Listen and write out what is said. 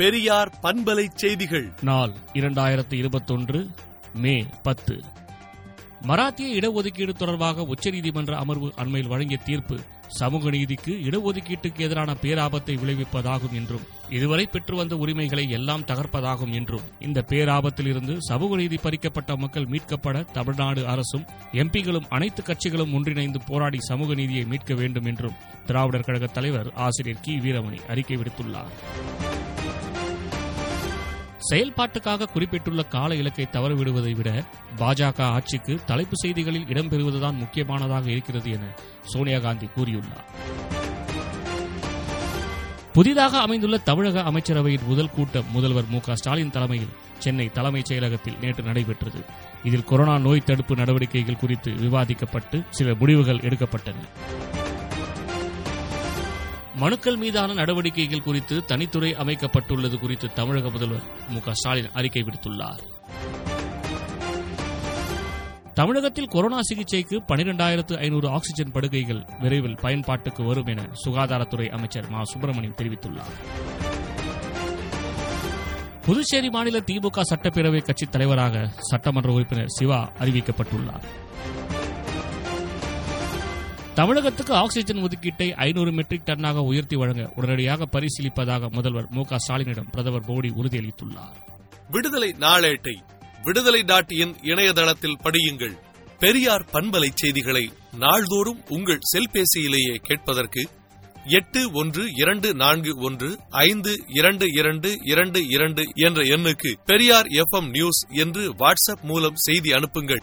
பெரியார் பண்பலை செய்திகள். நாள் இரண்டாயிரத்து இருபத்தொன்று மே பத்து. மராத்திய இடஒதுக்கீடு தொடர்பாக உச்சநீதிமன்ற அமர்வு அண்மையில் வழங்கிய தீர்ப்பு சமூக நீதிக்கு இடஒதுக்கீட்டுக்கு எதிரான பேராபத்தை விளைவிப்பதாகும் என்றும் இதுவரை பெற்று வந்த உரிமைகளை எல்லாம் தகர்ப்பதாகும் என்றும் இந்த பேராபத்தில் இருந்து சமூக நீதி பறிக்கப்பட்ட மக்கள் மீட்கப்பட தமிழ்நாடு அரசும் எம்பிகளும் அனைத்து கட்சிகளும் ஒன்றிணைந்து போராடி சமூக நீதியை மீட்க வேண்டும் என்றும் திராவிடர் கழக தலைவர் ஆசிரியர் கி. வீரமணி அறிக்கை விடுத்துள்ளார். செயல்பாட்டுக்காக குறிப்பிட்டுள்ள கால இலக்கை தவறவிடுவதை விட பாஜக ஆட்சிக்கு தலைப்பு செய்திகளில் இடம்பெறுவதுதான் முக்கியமானதாக இருக்கிறது என சோனியா காந்தி கூறியுள்ளார். புதிதாக அமைந்துள்ள தமிழக அமைச்சரவையின் முதல் கூட்டம் முதல்வர் மு க ஸ்டாலின் தலைமையில் சென்னை தலைமைச் செயலகத்தில் நேற்று நடைபெற்றது. இதில் கொரோனா நோய் தடுப்பு நடவடிக்கைகள் குறித்து விவாதிக்கப்பட்டு சில முடிவுகள் எடுக்கப்பட்டன. மனுக்கள் மீதான நடவடிக்கைகள் குறித்து தனித்துறை அமைக்கப்பட்டுள்ளது குறித்து தமிழக முதல்வர் மு ஸ்டாலின் அறிக்கை விடுத்துள்ளார். தமிழகத்தில் கொரோனா சிகிச்சைக்கு பனிரெண்டாயிரத்து ஐநூறு ஆக்ஸிஜன் படுகைகள் விரைவில் பயன்பாட்டுக்கு வரும் என சுகாதாரத்துறை அமைச்சர் மா. சுப்பிரமணியன் தெரிவித்துள்ளார். புதுச்சேரி மாநில திமுக சட்டப்பேரவை கட்சித் தலைவராக சட்டமன்ற உறுப்பினர் சிவா அறிவிக்கப்பட்டுள்ளார். தமிழகத்துக்கு ஆக்ஸிஜன் ஒதுக்கீட்டை ஐநூறு மெட்ரிக் டன்னாக உயர்த்தி வழங்க உடனடியாக பரிசீலிப்பதாக முதல்வர் மு க ஸ்டாலினிடம் பிரதமர் மோடி உறுதியளித்துள்ளார் விடுதலை நாளேட்டை விடுதலை டாட் இன் இணையதளத்தில் படியுங்கள். பெரியார் பண்பலை செய்திகளை நாள்தோறும் உங்கள் செல்பேசியிலேயே கேட்பதற்கு எட்டு ஒன்று இரண்டு நான்கு ஒன்று ஐந்து இரண்டு இரண்டு இரண்டு இரண்டு என்ற எண்ணுக்கு பெரியார் எஃப் நியூஸ் என்று வாட்ஸ்அப் மூலம் செய்தி அனுப்புங்கள்.